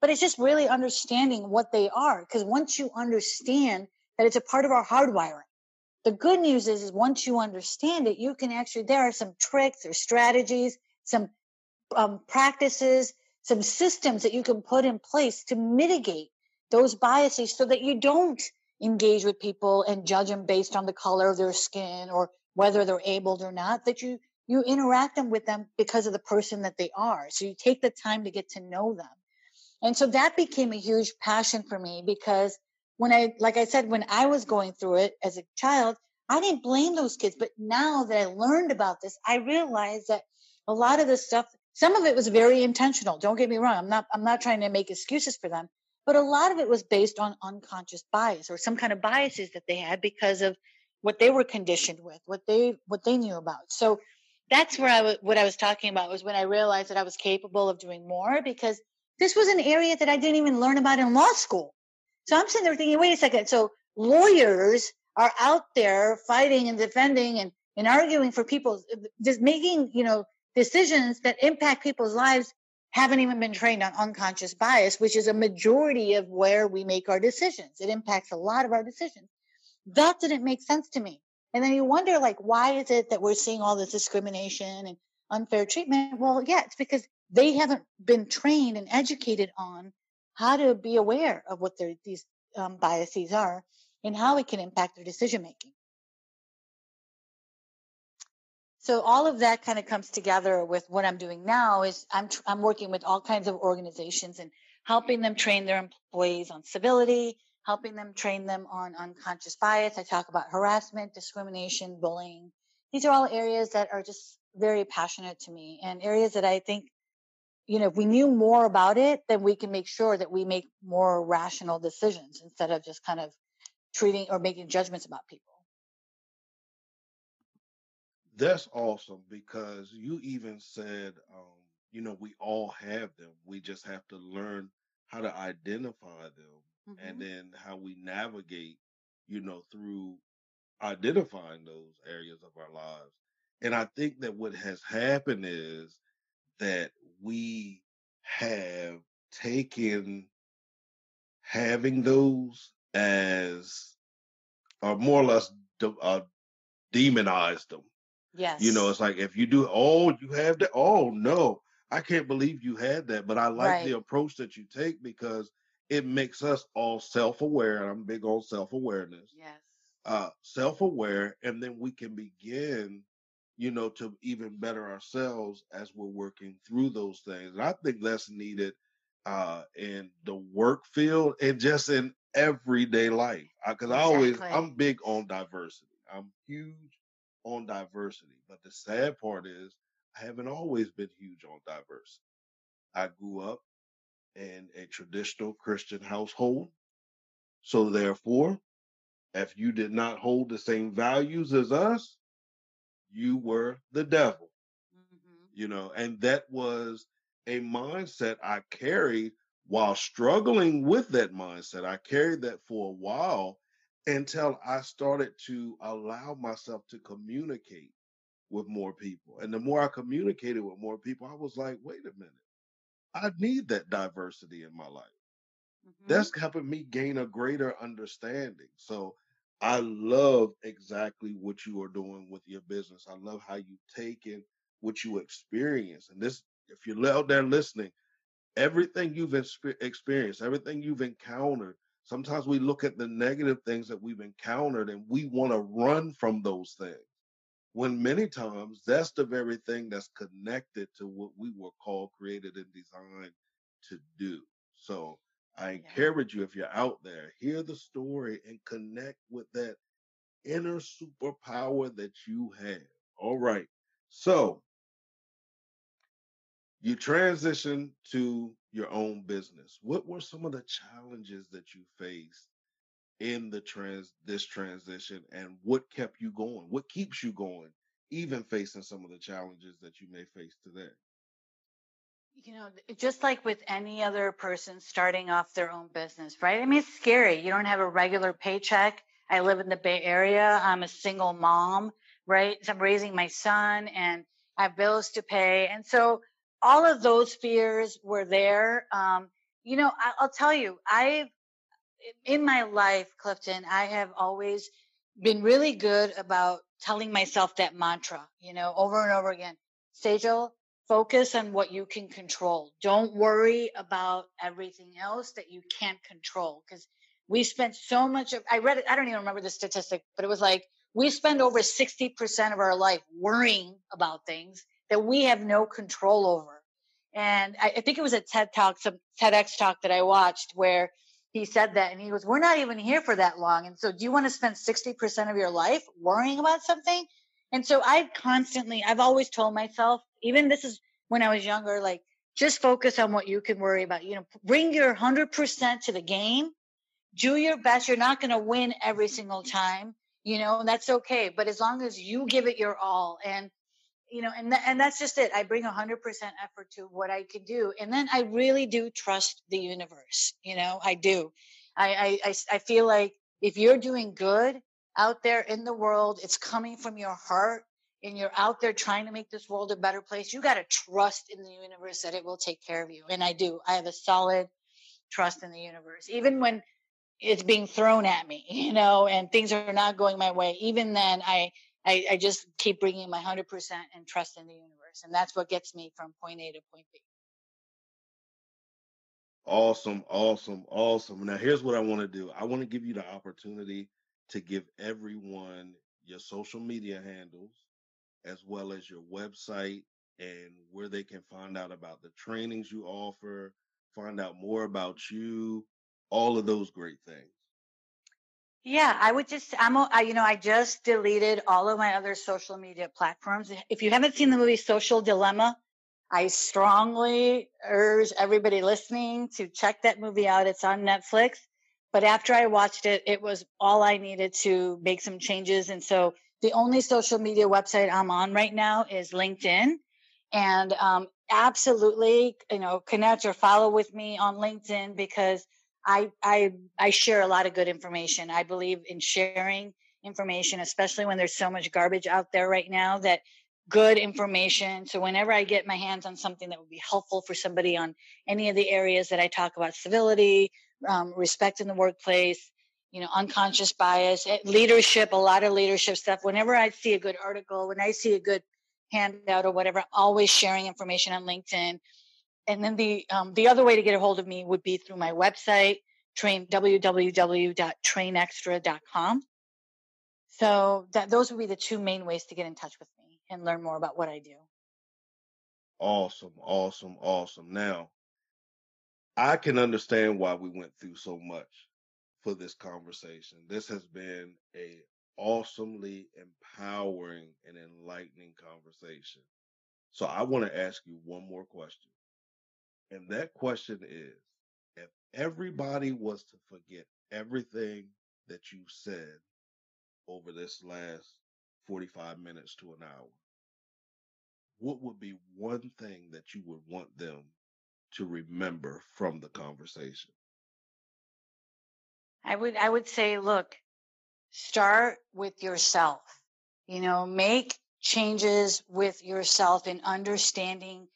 but it's just really understanding what they are. Because once you understand that it's a part of our hardwiring, the good news is, is once you understand it, you can actually, there are some tricks or strategies, some um, practices, some systems that you can put in place to mitigate those biases so that you don't engage with people and judge them based on the color of their skin or whether they're able or not that you you interact them with them because of the person that they are. So you take the time to get to know them. And so that became a huge passion for me because when i like i said when i was going through it as a child i didn't blame those kids but now that i learned about this i realized that a lot of this stuff some of it was very intentional don't get me wrong i'm not i'm not trying to make excuses for them but a lot of it was based on unconscious bias or some kind of biases that they had because of what they were conditioned with, what they what they knew about. So that's where I w- what I was talking about was when I realized that I was capable of doing more because this was an area that I didn't even learn about in law school. So I'm sitting there thinking, wait a second. So lawyers are out there fighting and defending and, and arguing for people, just making, you know, decisions that impact people's lives haven't even been trained on unconscious bias, which is a majority of where we make our decisions. It impacts a lot of our decisions. That didn't make sense to me. And then you wonder, like, why is it that we're seeing all this discrimination and unfair treatment? Well, yeah, it's because they haven't been trained and educated on how to be aware of what their, these um, biases are and how it can impact their decision making. So all of that kind of comes together with what I'm doing now is I'm I'm working with all kinds of organizations and helping them train their employees on civility, helping them train them on unconscious bias. I talk about harassment, discrimination, bullying. These are all areas that are just very passionate to me and areas that I think you know, if we knew more about it, then we can make sure that we make more rational decisions instead of just kind of treating or making judgments about people. That's awesome because you even said, um, you know, we all have them. We just have to learn how to identify them and hmm then how we navigate, you know, through identifying those areas of our lives. And I think that what has happened is that we have taken having those as, or more or less, de- uh, demonized them you know, it's like if you do, oh, you have that. Oh no, I can't believe you had that. But I like the approach that you take because it makes us all self-aware. And I'm big on self-awareness. Yes. Uh, self-aware, and then we can begin, you know, to even better ourselves as we're working through those things. And I think that's needed uh in the work field and just in everyday life. Because I always I'm big on diversity. I'm huge on diversity. But the sad part is, I haven't always been huge on diversity. I grew up in a traditional Christian household. So therefore, if you did not hold the same values as us, you were the devil, hmm you know, and that was a mindset I carried while struggling with that mindset. I carried that for a while until I started to allow myself to communicate with more people. And the more I communicated with more people, I was like, wait a minute, I need that diversity in my life. hmm That's helping me gain a greater understanding. So I love exactly what you are doing with your business. I love how you take in what you experience. And this, if you're out there listening, everything you've experienced, everything you've encountered, Sometimes we look at the negative things that we've encountered and we want to run from those things. When many times that's the very thing that's connected to what we were called, created, and designed to do. So I encourage you, if you're out there, hear the story and connect with that inner superpower that you have. All right. So you transition to your own business. What were some of the challenges that you faced in the trans this transition and what kept you going? What keeps you going, even facing some of the challenges that you may face today? You know, just like with any other person starting off their own business, right? I mean, it's scary. You don't have a regular paycheck. I live in the Bay Area. I'm a single mom, right? So I'm raising my son and I have bills to pay. And so all of those fears were there. Um, you know, I, I'll tell you, I've, in my life, Clifton, I have always been really good about telling myself that mantra, you know, over and over again. Sejal, focus on what you can control. Don't worry about everything else that you can't control. Cause we spent so much of, I read it, I don't even remember the statistic, but it was like, we spend over 60% of our life worrying about things that we have no control over. And I, I think it was a TED talk, some TEDx talk that I watched where he said that and he goes, we're not even here for that long. And so do you want to spend 60% of your life worrying about something? And so I constantly, I've always told myself, even this is when I was younger, like just focus on what you can worry about. You know, bring your 100% to the game. Do your best. You're not going to win every single time, you know, and that's okay. But as long as you give it your all and you know, and th- and that's just it. I bring a hundred percent effort to what I can do, and then I really do trust the universe. You know, I do. I, I, I feel like if you're doing good out there in the world, it's coming from your heart, and you're out there trying to make this world a better place. You got to trust in the universe that it will take care of you, and I do. I have a solid trust in the universe, even when it's being thrown at me, you know, and things are not going my way. Even then, I I, I just keep bringing my 100% and trust in the universe. And that's what gets me from point A to point B. Awesome, awesome, awesome. Now, here's what I want to do I want to give you the opportunity to give everyone your social media handles, as well as your website and where they can find out about the trainings you offer, find out more about you, all of those great things. Yeah, I would just, I'm, I, you know, I just deleted all of my other social media platforms. If you haven't seen the movie Social Dilemma, I strongly urge everybody listening to check that movie out. It's on Netflix. But after I watched it, it was all I needed to make some changes. And so the only social media website I'm on right now is LinkedIn. And um, absolutely, you know, connect or follow with me on LinkedIn because I, I, I share a lot of good information. I believe in sharing information, especially when there's so much garbage out there right now that good information. So whenever I get my hands on something that would be helpful for somebody on any of the areas that I talk about, civility, um, respect in the workplace, you know, unconscious bias, eh, leadership, a lot of leadership stuff. Whenever I see a good article, when I see a good handout or whatever, I'm always sharing information on LinkedIn and then the um, the other way to get a hold of me would be through my website, train www.trainextra.com. So that those would be the two main ways to get in touch with me and learn more about what I do. Awesome, awesome, awesome. Now, I can understand why we went through so much for this conversation. This has been a awesomely empowering and enlightening conversation. So I want to ask you one more question. And that question is if everybody was to forget everything that you said over this last 45 minutes to an hour, what would be one thing that you would want them to remember from the conversation? I would I would say look, start with yourself. You know, make changes with yourself in understanding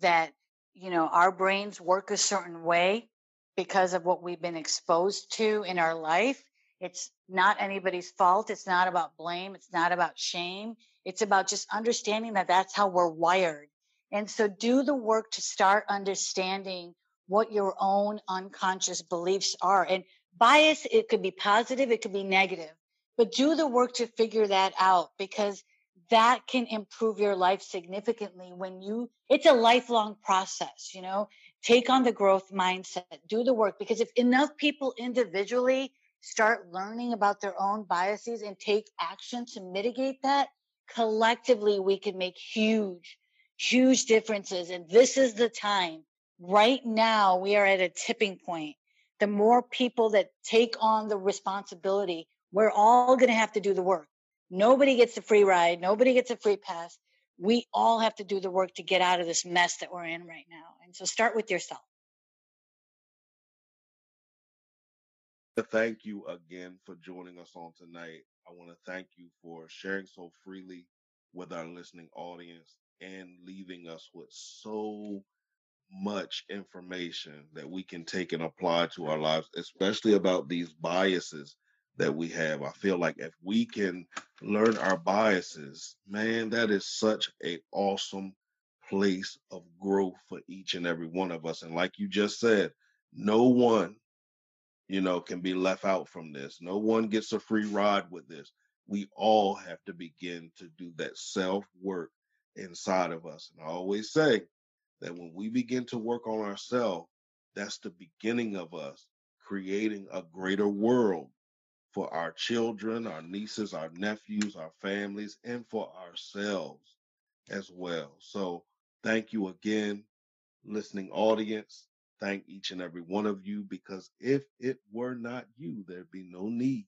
that you know, our brains work a certain way because of what we've been exposed to in our life. It's not anybody's fault. It's not about blame. It's not about shame. It's about just understanding that that's how we're wired. And so do the work to start understanding what your own unconscious beliefs are and bias, it could be positive, it could be negative, but do the work to figure that out because that can improve your life significantly when you, it's a lifelong process, you know, take on the growth mindset, do the work because if enough people individually start learning about their own biases and take action to mitigate that, collectively we can make huge, huge differences. And this is the time. Right now, we are at a tipping point. The more people that take on the responsibility, we're all going to have to do the work. Nobody gets a free ride. Nobody gets a free pass. We all have to do the work to get out of this mess that we're in right now. And so start with yourself. Thank you again for joining us on tonight. I want to thank you for sharing so freely with our listening audience and leaving us with so much information that we can take and apply to our lives, especially about these biases that we have. I feel like if we can learn our biases, man, that is such a awesome place of growth for each and every one of us. And like you just said, no one, you know, can be left out from this. No one gets a free ride with this. We all have to begin to do that self work inside of us. And I always say that when we begin to work on ourselves, that's the beginning of us creating a greater world for our children, our nieces, our nephews, our families, and for ourselves as well. So thank you again, listening audience. Thank each and every one of you because if it were not you, there'd be no need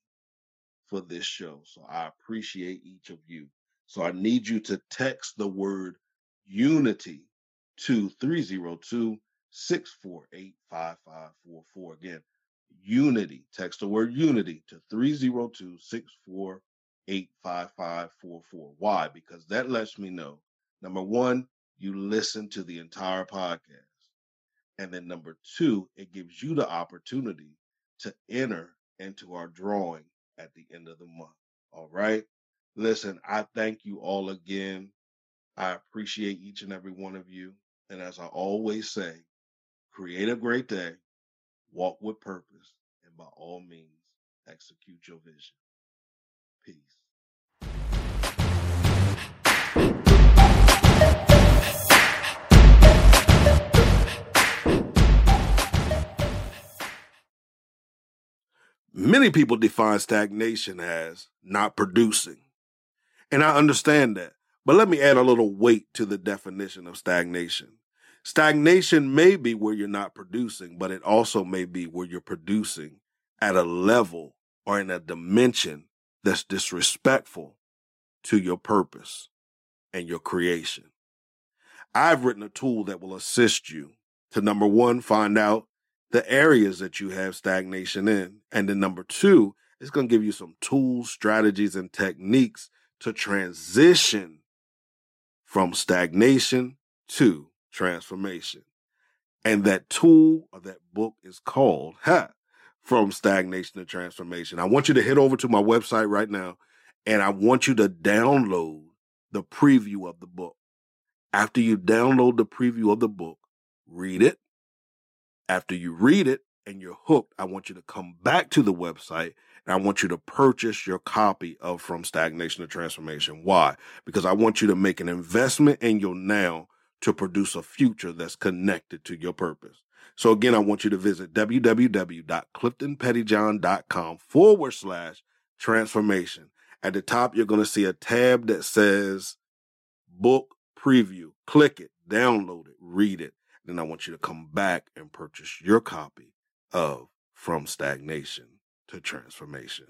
for this show. So I appreciate each of you. So I need you to text the word unity to 302 648 5544. Again, unity. Text the word unity to 302 648 5544. Why? Because that lets me know number one, you listen to the entire podcast. And then number two, it gives you the opportunity to enter into our drawing at the end of the month. All right. Listen, I thank you all again. I appreciate each and every one of you. And as I always say, create a great day, walk with purpose, and by all means, execute your vision. Peace. Many people define stagnation as not producing. And I understand that. But let me add a little weight to the definition of stagnation. Stagnation may be where you're not producing, but it also may be where you're producing at a level or in a dimension that's disrespectful to your purpose and your creation. I've written a tool that will assist you to number one, find out the areas that you have stagnation in. And then number two, it's going to give you some tools, strategies, and techniques to transition from stagnation to transformation. And that tool or that book is called ha, From Stagnation to Transformation. I want you to head over to my website right now and I want you to download the preview of the book. After you download the preview of the book, read it, after you read it and you're hooked, I want you to come back to the website and I want you to purchase your copy of From Stagnation to Transformation. Why? Because I want you to make an investment in your now to produce a future that's connected to your purpose. So again, I want you to visit www.cliftonpettyjohn.com forward slash transformation. At the top, you're going to see a tab that says book preview. Click it, download it, read it then I want you to come back and purchase your copy of From Stagnation to Transformation.